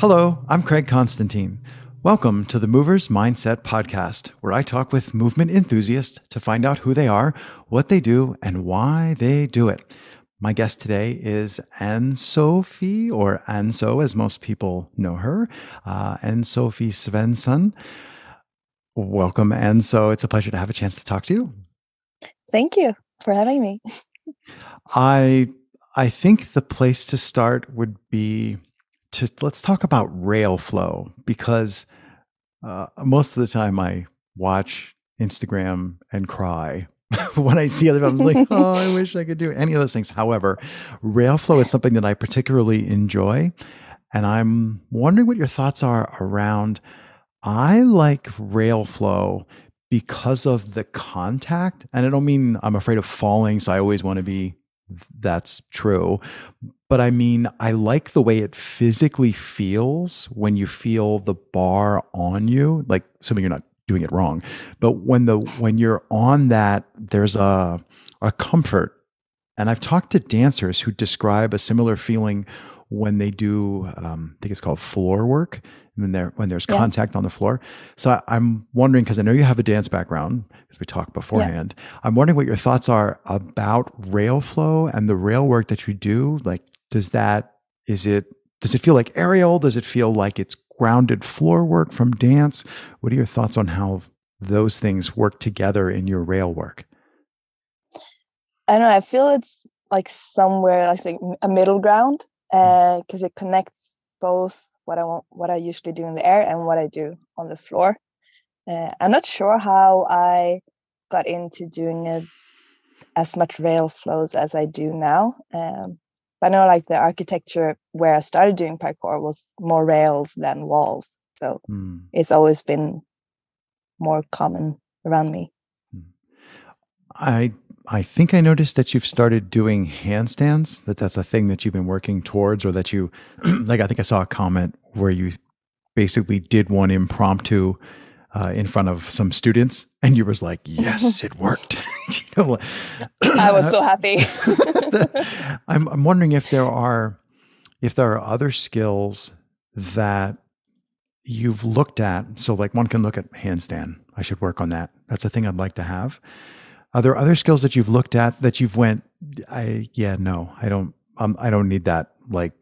Hello, I'm Craig Constantine. Welcome to the Movers Mindset Podcast, where I talk with movement enthusiasts to find out who they are, what they do, and why they do it. My guest today is AnnSofie, or Anso, as most people know her, uh, AnnSofie Svensson. Welcome, Anso. It's a pleasure to have a chance to talk to you. Thank you for having me. I I think the place to start would be to let's talk about rail flow because uh, most of the time I watch Instagram and cry when I see other people. I'm like, oh, I wish I could do any of those things. However, rail flow is something that I particularly enjoy, and I'm wondering what your thoughts are around. I like rail flow because of the contact, and I don't mean I'm afraid of falling, so I always want to be that's true. But I mean, I like the way it physically feels when you feel the bar on you, like assuming you're not doing it wrong. But when the when you're on that, there's a a comfort. And I've talked to dancers who describe a similar feeling when they do um, I think it's called floor work when there when there's yeah. contact on the floor. So I, am wondering because I know you have a dance background because we talked beforehand. Yeah. I'm wondering what your thoughts are about rail flow and the rail work that you do. Like, does that is it does it feel like aerial? Does it feel like it's grounded floor work from dance? What are your thoughts on how those things work together in your rail work? I don't know. I feel it's like somewhere, I think, a middle ground because hmm. uh, it connects both what I want, what I usually do in the air and what I do on the floor. Uh, I'm not sure how I got into doing it as much rail flows as I do now. Um, but I know like the architecture where I started doing parkour was more rails than walls. So mm. it's always been more common around me. Hmm. I I think I noticed that you've started doing handstands, that that's a thing that you've been working towards, or that you, like, I think I saw a comment where you basically did one impromptu uh, in front of some students, and you was like, "Yes, it worked." you know, I was so happy. I'm, I'm wondering if there are, if there are other skills that you've looked at. So, like, one can look at handstand. I should work on that. That's a thing I'd like to have. Are there other skills that you've looked at that you've went, I yeah, no, I don't, um, I don't need that. Like,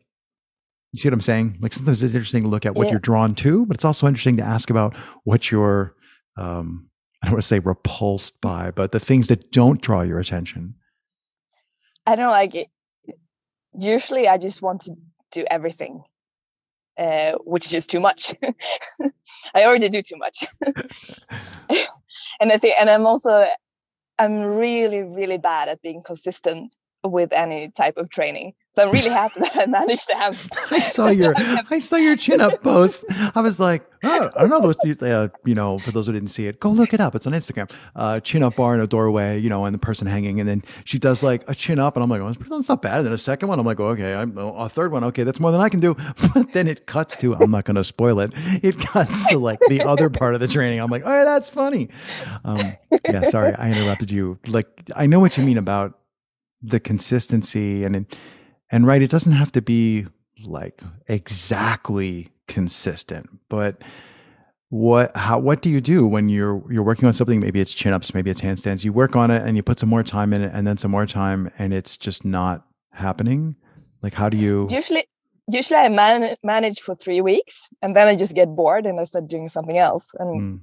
you see what I'm saying? Like sometimes it's interesting to look at what yeah. you're drawn to, but it's also interesting to ask about what you're, um, I don't want to say repulsed by, but the things that don't draw your attention. I don't like it. Usually, I just want to do everything, uh, which is just too much. I already do too much, and I think, and I'm also I'm really, really bad at being consistent with any type of training. So I'm really happy that I managed to have. I saw your I saw your chin up post. I was like, oh, I don't know those. Uh, you know, for those who didn't see it, go look it up. It's on Instagram. Uh, chin up bar in a doorway, you know, and the person hanging, and then she does like a chin up, and I'm like, oh, that's not bad. And then a second one, I'm like, oh, okay, I'm oh, a third one, okay, that's more than I can do. But then it cuts to, I'm not going to spoil it. It cuts to like the other part of the training. I'm like, oh, that's funny. Um, yeah, sorry, I interrupted you. Like, I know what you mean about the consistency and. It, and right, it doesn't have to be like exactly consistent, but what how what do you do when you're you're working on something? Maybe it's chin ups maybe it's handstands. You work on it and you put some more time in it and then some more time and it's just not happening? Like how do you usually usually i man- manage for three weeks and then i just get bored and i start doing something else and mm.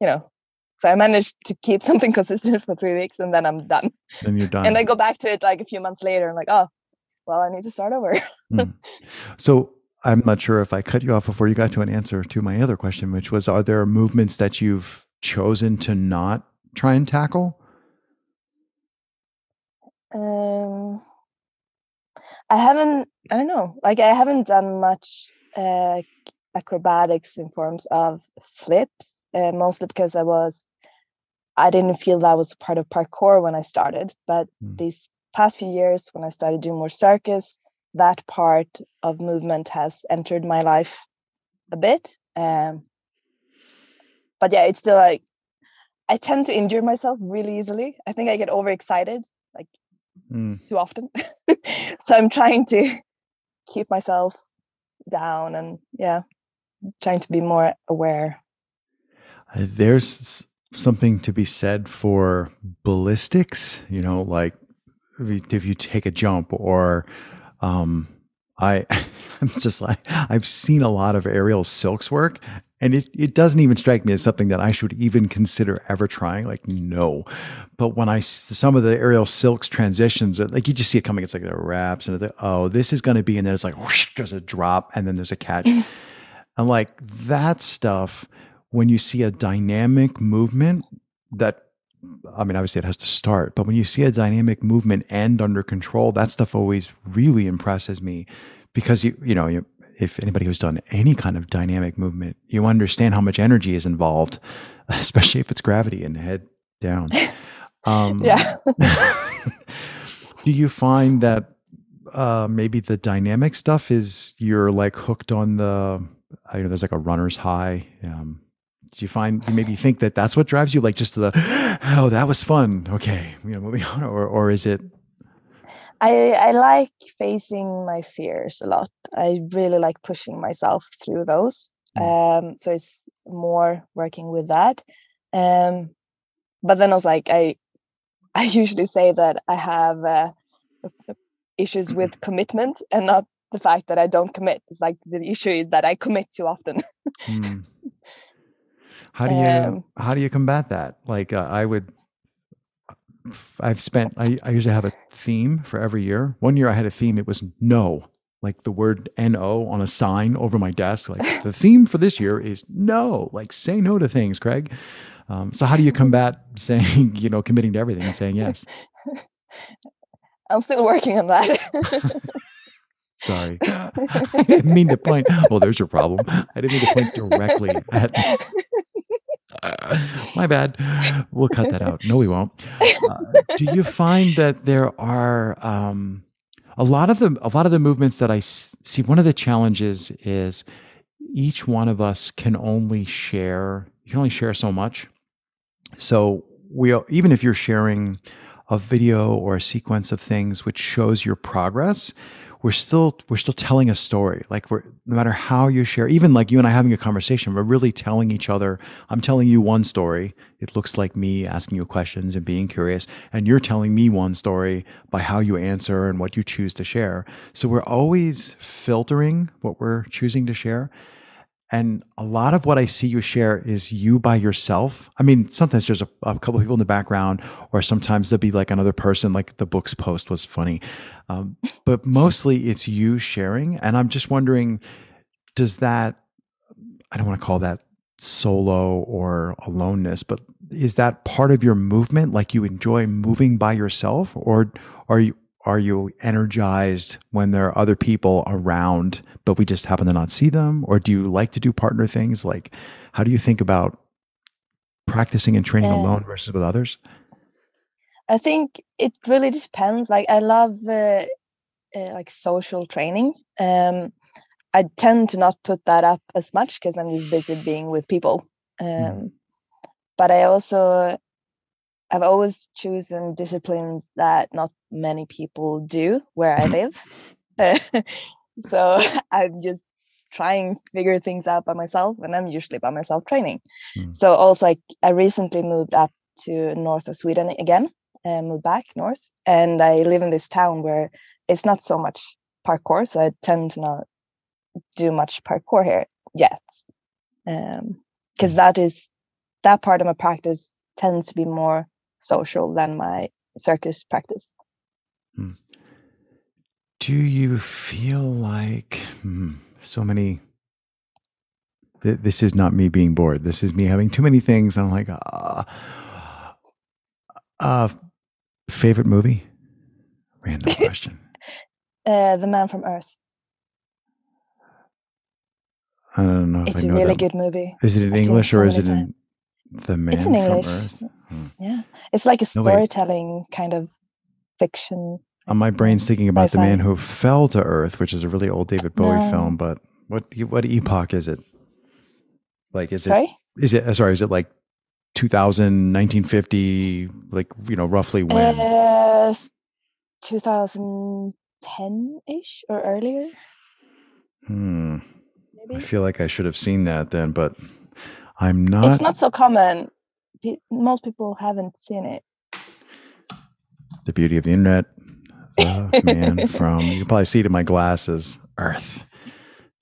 you know so i managed to keep something consistent for three weeks and then i'm done. Then you're done and i go back to it like a few months later and like oh well, I need to start over. mm. So I'm not sure if I cut you off before you got to an answer to my other question, which was Are there movements that you've chosen to not try and tackle? Um, I haven't, I don't know, like I haven't done much uh, acrobatics in forms of flips, uh, mostly because I was, I didn't feel that was part of parkour when I started. But mm. these past few years when I started doing more circus, that part of movement has entered my life a bit. Um, but yeah, it's still like I tend to injure myself really easily. I think I get overexcited like mm. too often. so I'm trying to keep myself down and yeah, trying to be more aware. Uh, there's something to be said for ballistics, you know, like if you take a jump or um I I'm just like I've seen a lot of aerial silks work and it, it doesn't even strike me as something that I should even consider ever trying. Like, no. But when I some of the aerial silks transitions, like you just see it coming, it's like the wraps and the, oh, this is going to be, and then it's like whoosh, there's a drop and then there's a catch. and like that stuff, when you see a dynamic movement that I mean, obviously it has to start, but when you see a dynamic movement end under control, that stuff always really impresses me because you, you know, you, if anybody who's done any kind of dynamic movement, you understand how much energy is involved, especially if it's gravity and head down. Um, yeah. do you find that uh, maybe the dynamic stuff is you're like hooked on the, you know there's like a runner's high. Um, do you find maybe you think that that's what drives you like just to the oh that was fun okay you know moving on or or is it I I like facing my fears a lot. I really like pushing myself through those. Mm. Um, so it's more working with that. Um, but then I was like, I I usually say that I have uh, issues with commitment and not the fact that I don't commit. It's like the issue is that I commit too often. mm. How do you um, how do you combat that? Like uh, I would I've spent, I, I usually have a theme for every year. One year I had a theme, it was no, like the word no on a sign over my desk. Like the theme for this year is no, like say no to things, Craig. Um, so how do you combat saying, you know, committing to everything and saying yes? I'm still working on that. Sorry. I didn't mean to point. Oh, there's your problem. I didn't mean to point directly at my bad. We'll cut that out. No, we won't. Uh, do you find that there are um, a lot of the a lot of the movements that I see? One of the challenges is each one of us can only share. You can only share so much. So we even if you're sharing a video or a sequence of things which shows your progress we're still we're still telling a story. Like we're no matter how you share even like you and i having a conversation we're really telling each other i'm telling you one story. It looks like me asking you questions and being curious and you're telling me one story by how you answer and what you choose to share. So we're always filtering what we're choosing to share and a lot of what I see you share is you by yourself. I mean, sometimes there's a, a couple people in the background, or sometimes there'll be like another person, like the books post was funny. Um, but mostly it's you sharing. And I'm just wondering, does that, I don't want to call that solo or aloneness, but is that part of your movement? Like you enjoy moving by yourself, or are you, are you energized when there are other people around, but we just happen to not see them? Or do you like to do partner things? Like, how do you think about practicing and training alone versus with others? I think it really depends. Like, I love uh, uh, like social training. Um, I tend to not put that up as much because I'm just busy being with people. Hmm. Um, mm. But I also I've always chosen disciplines that not many people do where I live. so I'm just trying to figure things out by myself and I'm usually by myself training. Mm. So also like I recently moved up to north of Sweden again and moved back north and I live in this town where it's not so much parkour so I tend to not do much parkour here yet. Um because mm. that is that part of my practice tends to be more social than my circus practice. Hmm. Do you feel like hmm, so many? Th- this is not me being bored. This is me having too many things. I'm like, ah. Uh, uh, favorite movie? Random question. uh, the Man from Earth. I don't know. it's a really that. good movie. Is it in I've English or is it in the Man it's in English. Earth? Hmm. Yeah, it's like a storytelling no, kind of fiction. On my brain's thinking about the man who fell to Earth, which is a really old David Bowie no. film. But what what epoch is it? Like, is sorry? it is it uh, sorry? Is it like 2000, 1950? Like you know, roughly when? Uh, 2010 ish or earlier. Hmm. Maybe? I feel like I should have seen that then, but I'm not. it's not so common. Pe- Most people haven't seen it. the beauty of the internet. The man from you can probably see it in my glasses. Earth.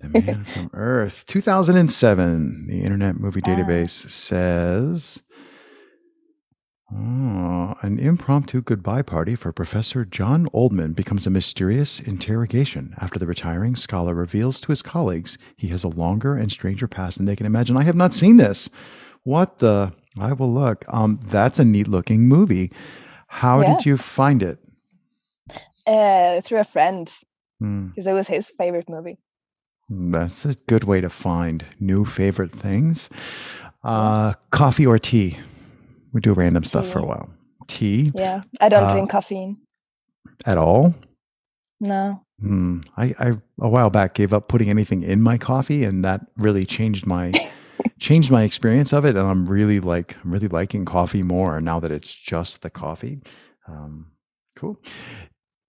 The man from Earth. 2007. The Internet Movie Ah. Database says oh, an impromptu goodbye party for Professor John Oldman becomes a mysterious interrogation after the retiring scholar reveals to his colleagues he has a longer and stranger past than they can imagine. I have not seen this. What the? I will look. Um, that's a neat looking movie. How Yeah. did you find it? Uh, through a friend Hmm, because it was his favorite movie. that's a good way to find new favorite things. Uh, coffee or tea? We do random stuff for a while. Tea Yeah, I don't Uh, drink caffeine. at all? No. Hmm. I, I a while back gave up putting anything in my coffee, and that really changed my changed my experience of it. And I'm really like I'm really liking coffee more now that it's just the coffee. Um, cool.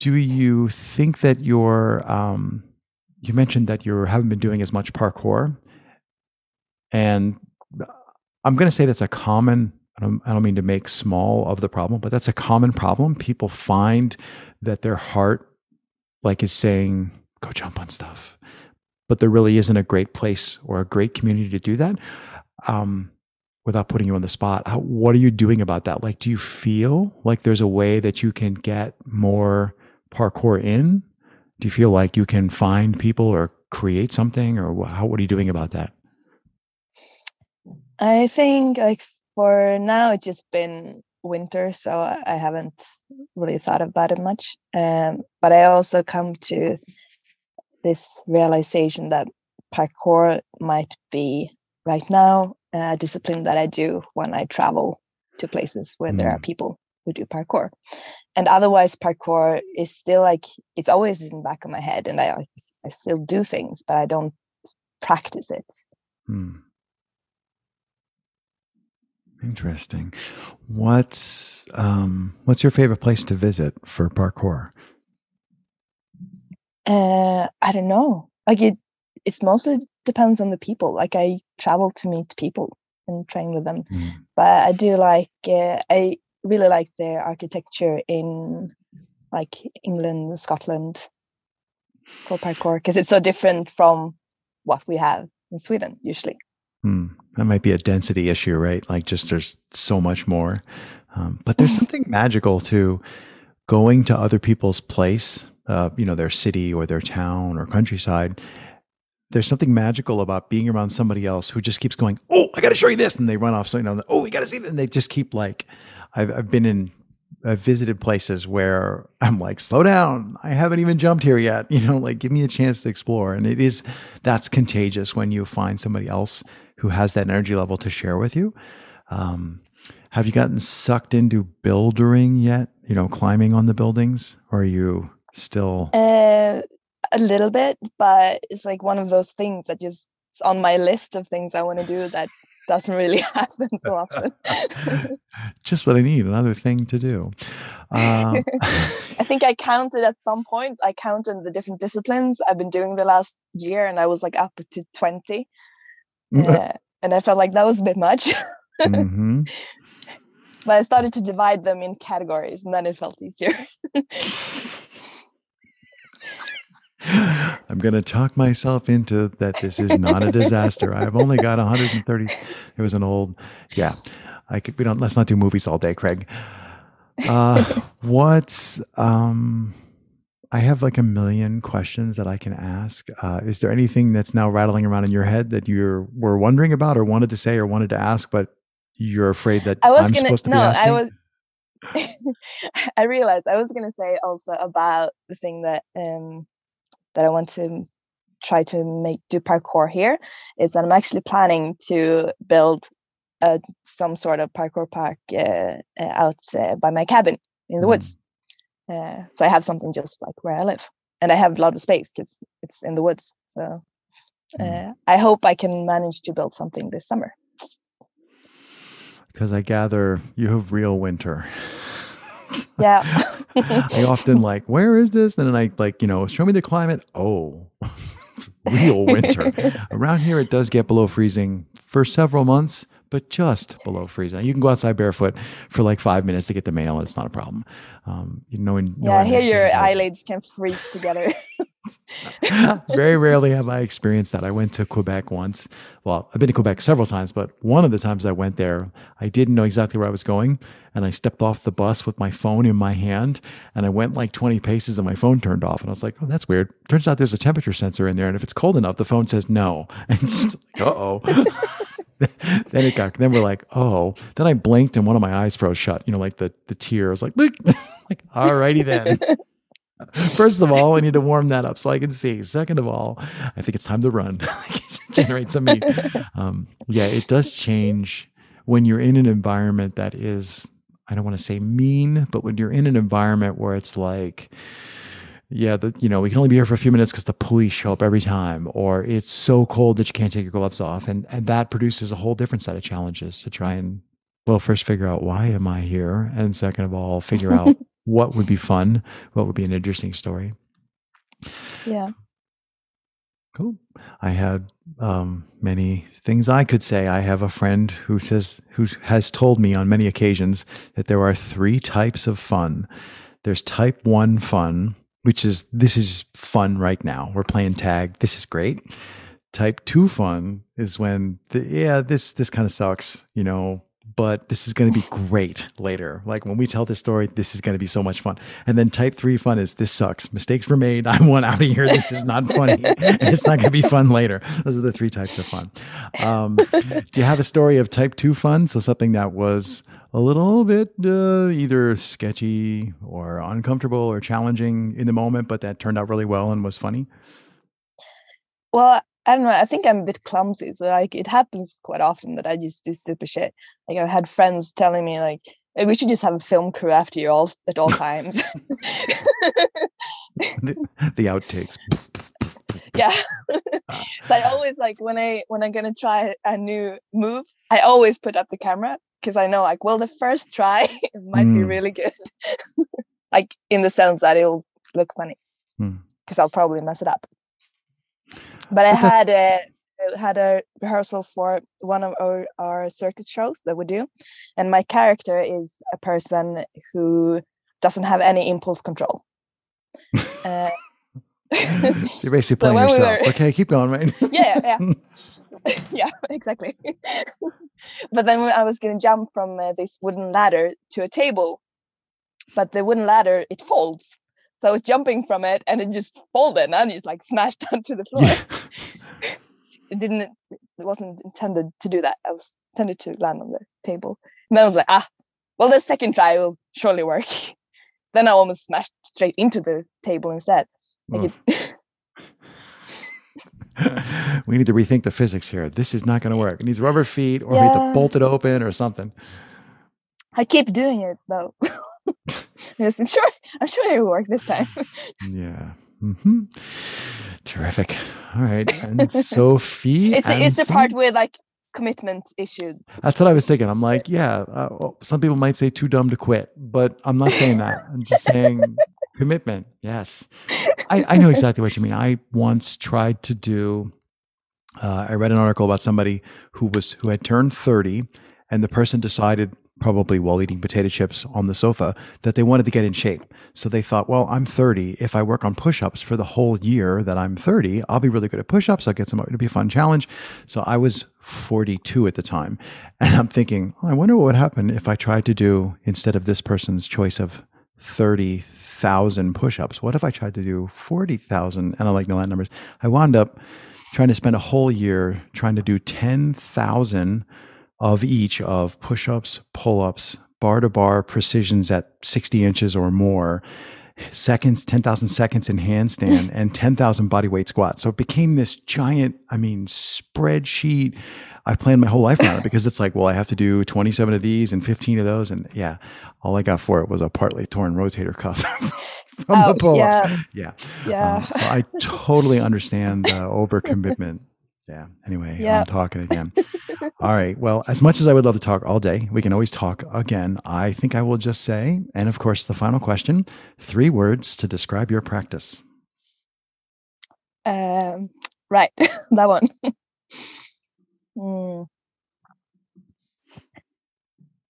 Do you think that you're? Um, you mentioned that you haven't been doing as much parkour, and I'm going to say that's a common. I don't, I don't mean to make small of the problem, but that's a common problem. People find that their heart like is saying go jump on stuff but there really isn't a great place or a great community to do that um, without putting you on the spot. How, what are you doing about that? Like do you feel like there's a way that you can get more parkour in? Do you feel like you can find people or create something or how, what are you doing about that? I think like for now it's just been winter, so I haven't really thought about it much. Um, but I also come to this realization that parkour might be right now a discipline that I do when I travel to places where there are people who do parkour. And otherwise, parkour is still like it's always in the back of my head, and I I still do things, but I don't practice it. Hmm. Interesting. What's um, what's your favorite place to visit for parkour? Uh, I don't know. Like it, it's mostly depends on the people. Like I travel to meet people and train with them, Hmm. but I do like. Uh, I really like the architecture in like England, Scotland for parkour because it's so different from what we have in Sweden usually. Hmm. That might be a density issue, right? Like, just there's so much more. Um, but there's something magical to going to other people's place, uh, you know, their city or their town or countryside. There's something magical about being around somebody else who just keeps going, "Oh, I got to show you this," and they run off. So you know, "Oh, we got to see this," and they just keep like. I've I've been in. I've visited places where I'm like, slow down. I haven't even jumped here yet. You know, like give me a chance to explore. And it is that's contagious when you find somebody else who has that energy level to share with you. Um, have you gotten sucked into buildering yet? You know, climbing on the buildings, or are you still? Uh, a little bit, but it's like one of those things that just is on my list of things I want to do that doesn't really happen so often. Just what I need, another thing to do. Um, I think I counted at some point. I counted the different disciplines I've been doing the last year, and I was like up to twenty. Uh, and I felt like that was a bit much. mhm. but I started to divide them in categories, and then it felt easier. I'm going to talk myself into that this is not a disaster. I've only got 130. It was an old, yeah. I could, we don't, let's not do movies all day, Craig. Uh, what's, um, I have like a million questions that I can ask. Uh, is there anything that's now rattling around in your head that you were wondering about or wanted to say or wanted to ask, but you're afraid that I was I'm gonna supposed to no, be asking? I was. I realized I was gonna say also about the thing that um that I want to try to make do parkour here is that I'm actually planning to build uh, some sort of parkour park uh, uh, out uh, by my cabin in the woods. Uh, so I have something just like where I live, and I have a lot of space because it's in the woods. So uh, I hope I can manage to build something this summer. Because I gather you have real winter. Yeah. I often like, where is this? And then I like, you know, show me the climate. Oh, real winter. Around here, it does get below freezing for several months, but just below freezing. You can go outside barefoot for like five minutes to get the mail, and it's not a problem. Um, you know, yeah, here your eyelids can freeze together. Very rarely have I experienced that. I went to Quebec once. Well, I've been to Quebec several times, but one of the times I went there, I didn't know exactly where I was going. And I stepped off the bus with my phone in my hand and I went like 20 paces and my phone turned off. And I was like, oh, that's weird. Turns out there's a temperature sensor in there. And if it's cold enough, the phone says no. And just uh oh. then it got, then we're like, oh. Then I blinked and one of my eyes froze shut, you know, like the, the tear. I was like, look, like, all righty then. First of all, I need to warm that up so I can see. Second of all, I think it's time to run, generate some heat. Um, yeah, it does change when you're in an environment that is, I don't want to say mean, but when you're in an environment where it's like, yeah, the, you know, we can only be here for a few minutes because the police show up every time, or it's so cold that you can't take your gloves off, and and that produces a whole different set of challenges to try and well, first figure out why am I here, and second of all, figure out what would be fun, what would be an interesting story. Yeah. Cool. I had um, many things I could say. I have a friend who says who has told me on many occasions that there are three types of fun. There's type one fun, which is this is fun right now. We're playing tag. This is great. Type two fun is when the, yeah this this kind of sucks. You know but this is going to be great later. Like when we tell this story, this is going to be so much fun. And then type three fun is this sucks. Mistakes were made. I want out of here. This is not funny. and it's not going to be fun later. Those are the three types of fun. Um, do you have a story of type two fun? So something that was a little bit uh, either sketchy or uncomfortable or challenging in the moment, but that turned out really well and was funny? Well, I don't know. I think I'm a bit clumsy, so like it happens quite often that I just do stupid shit. Like I've had friends telling me like hey, we should just have a film crew after you all at all times. the, the outtakes. yeah. so I always like when I when I'm gonna try a new move, I always put up the camera because I know like well the first try it might mm. be really good. like in the sense that it'll look funny because mm. I'll probably mess it up. But I had a had a rehearsal for one of our, our circus shows that we do, and my character is a person who doesn't have any impulse control. Uh, so you're basically playing so yourself. We were, okay, keep going, right? yeah, yeah, yeah, exactly. but then I was going to jump from uh, this wooden ladder to a table, but the wooden ladder it folds, so I was jumping from it and it just folded and just like smashed onto the floor. Yeah. it didn't, it wasn't intended to do that. I was intended to land on the table. And then I was like, ah, well, the second try will surely work. then I almost smashed straight into the table instead. Like it, we need to rethink the physics here. This is not going to work. It needs rubber feet, or yeah. we have to bolt it open, or something. I keep doing it though. yes, I'm sure. I'm sure it will work this time. yeah. Mm-hmm. Terrific. All right. AnnSofie. it's it's a part with like commitment issue. That's what I was thinking. I'm like, yeah. Uh, well, some people might say too dumb to quit, but I'm not saying that. I'm just saying commitment. Yes. I, I know exactly what you mean. I once tried to do. Uh, I read an article about somebody who was who had turned 30, and the person decided probably while eating potato chips on the sofa, that they wanted to get in shape. So they thought, well, I'm 30. If I work on push ups for the whole year that I'm 30, I'll be really good at push ups. I'll get some, it'll be a fun challenge. So I was 42 at the time. And I'm thinking, oh, I wonder what would happen if I tried to do, instead of this person's choice of 30,000 push ups, what if I tried to do 40,000? And I like the line numbers. I wound up trying to spend a whole year trying to do 10,000 of each of push ups, pull ups, bar to bar precisions at 60 inches or more, seconds, 10,000 seconds in handstand, and 10,000 bodyweight squats. So it became this giant, I mean, spreadsheet. I planned my whole life around it because it's like, well, I have to do 27 of these and 15 of those. And yeah, all I got for it was a partly torn rotator cuff from Ouch, the pull ups. Yeah. Yeah. yeah. Um, so I totally understand the overcommitment yeah. Anyway, yep. I'm talking again. all right. Well, as much as I would love to talk all day, we can always talk again. I think I will just say, and of course, the final question three words to describe your practice. Um, right, that one. mm.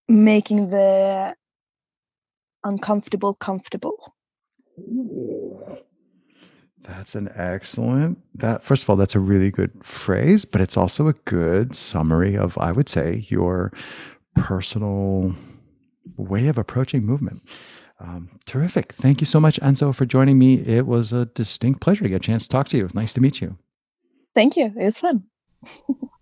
Making the uncomfortable comfortable. That's an excellent that first of all, that's a really good phrase, but it's also a good summary of, I would say, your personal way of approaching movement. Um, terrific. Thank you so much, Anso, for joining me. It was a distinct pleasure to get a chance to talk to you. Nice to meet you. Thank you. It was fun.